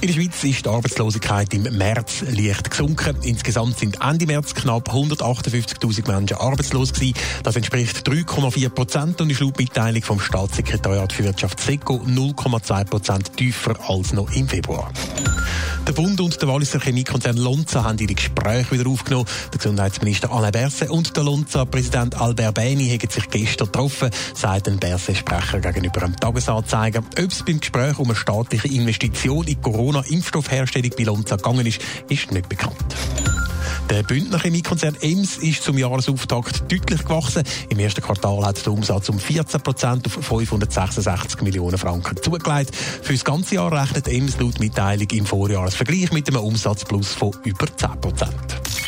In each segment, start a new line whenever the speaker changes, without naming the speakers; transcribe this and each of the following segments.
In der Schweiz ist die Arbeitslosigkeit im März leicht gesunken. Insgesamt sind Ende März knapp 158.000 Menschen arbeitslos gewesen. Das entspricht 3,4 Prozent und ist laut Mitteilung vom Staatssekretariat für Wirtschaft SECO 0,2 Prozent tiefer als noch im Februar. Der Bund und der Walliser Chemiekonzern Lonza haben ihre Gespräche wieder aufgenommen. Der Gesundheitsminister Alain Berset und der Lonza-Präsident Albert Beni haben sich gestern getroffen, sagt ein Berset-Sprecher gegenüber einem Tagesanzeiger. Ob es beim Gespräch um eine staatliche Investition in Corona-Impfstoffherstellung bei Lonza gegangen ist, ist nicht bekannt. Der Bündner Chemiekonzern EMS ist zum Jahresauftakt deutlich gewachsen. Im ersten Quartal hat der Umsatz um 14 Prozent auf 566 Millionen Franken zugelegt. Für das ganze Jahr rechnet EMS laut Mitteilung im Vorjahresvergleich mit einem Umsatzplus von über 10 Prozent.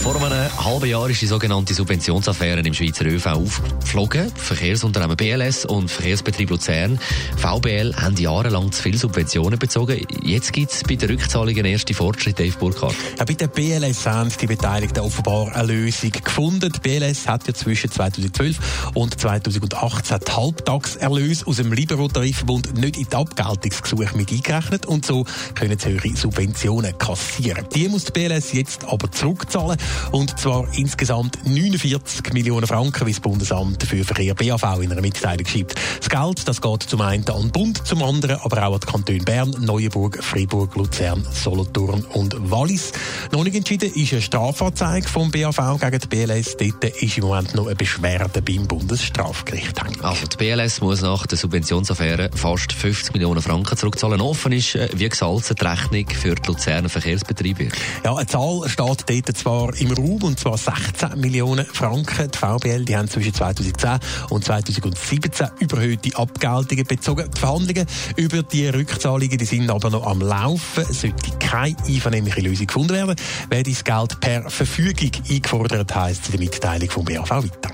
Vor einem halben Jahr ist die sogenannte Subventionsaffäre im Schweizer ÖV aufgeflogen. Verkehrsunternehmen BLS und Verkehrsbetrieb Luzern, VBL, haben jahrelang zu viele Subventionen bezogen. Jetzt gibt es bei den Rückzahlungen erste Fortschritte, Dave Burkhardt.
Ja, bei der BLS haben die Beteiligten offenbar eine Lösung gefunden. Die BLS hat ja zwischen 2012 und 2018 die Halbtagserlöse aus dem Libero-Tarifverbund nicht in die Abgeltungsgesuche mit eingerechnet und so können sie höhere Subventionen kassieren. Die muss die BLS jetzt aber zurückzahlen und zwar insgesamt 49 Millionen Franken, wie das Bundesamt für Verkehr BAV in einer Mitteilung schreibt. Das Geld das geht zum einen an den Bund, zum anderen aber auch an die Kantone Bern, Neuenburg, Freiburg, Luzern, Solothurn und Wallis. Noch nicht entschieden ist eine Strafanzeige vom BAV gegen die BLS. Dort ist im Moment noch eine Beschwerde beim Bundesstrafgericht hängen.
Also die BLS muss nach der Subventionsaffäre fast 50 Millionen Franken zurückzahlen. Offen ist, äh, wie gesalzen die Rechnung für die Luzerner Verkehrsbetriebe.
Ja, eine Zahl steht dort zwar im Raum, und zwar 16 Millionen Franken. Die VBL die haben zwischen 2010 und 2017 überhöhte Abgeltungen bezogen. Die Verhandlungen über die Rückzahlungen die sind aber noch am Laufen. Sollte keine einvernehmliche Lösung gefunden werden, werde das Geld per Verfügung eingefordert, heisst in der Mitteilung vom BAV weiter.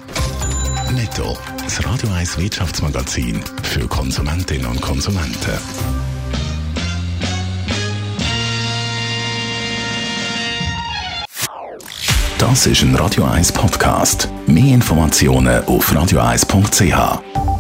Netto. Das Radio 1 Wirtschaftsmagazin für Konsumentinnen und Konsumenten. Das ist ein Radio 1 Podcast. Mehr Informationen auf radio1.ch.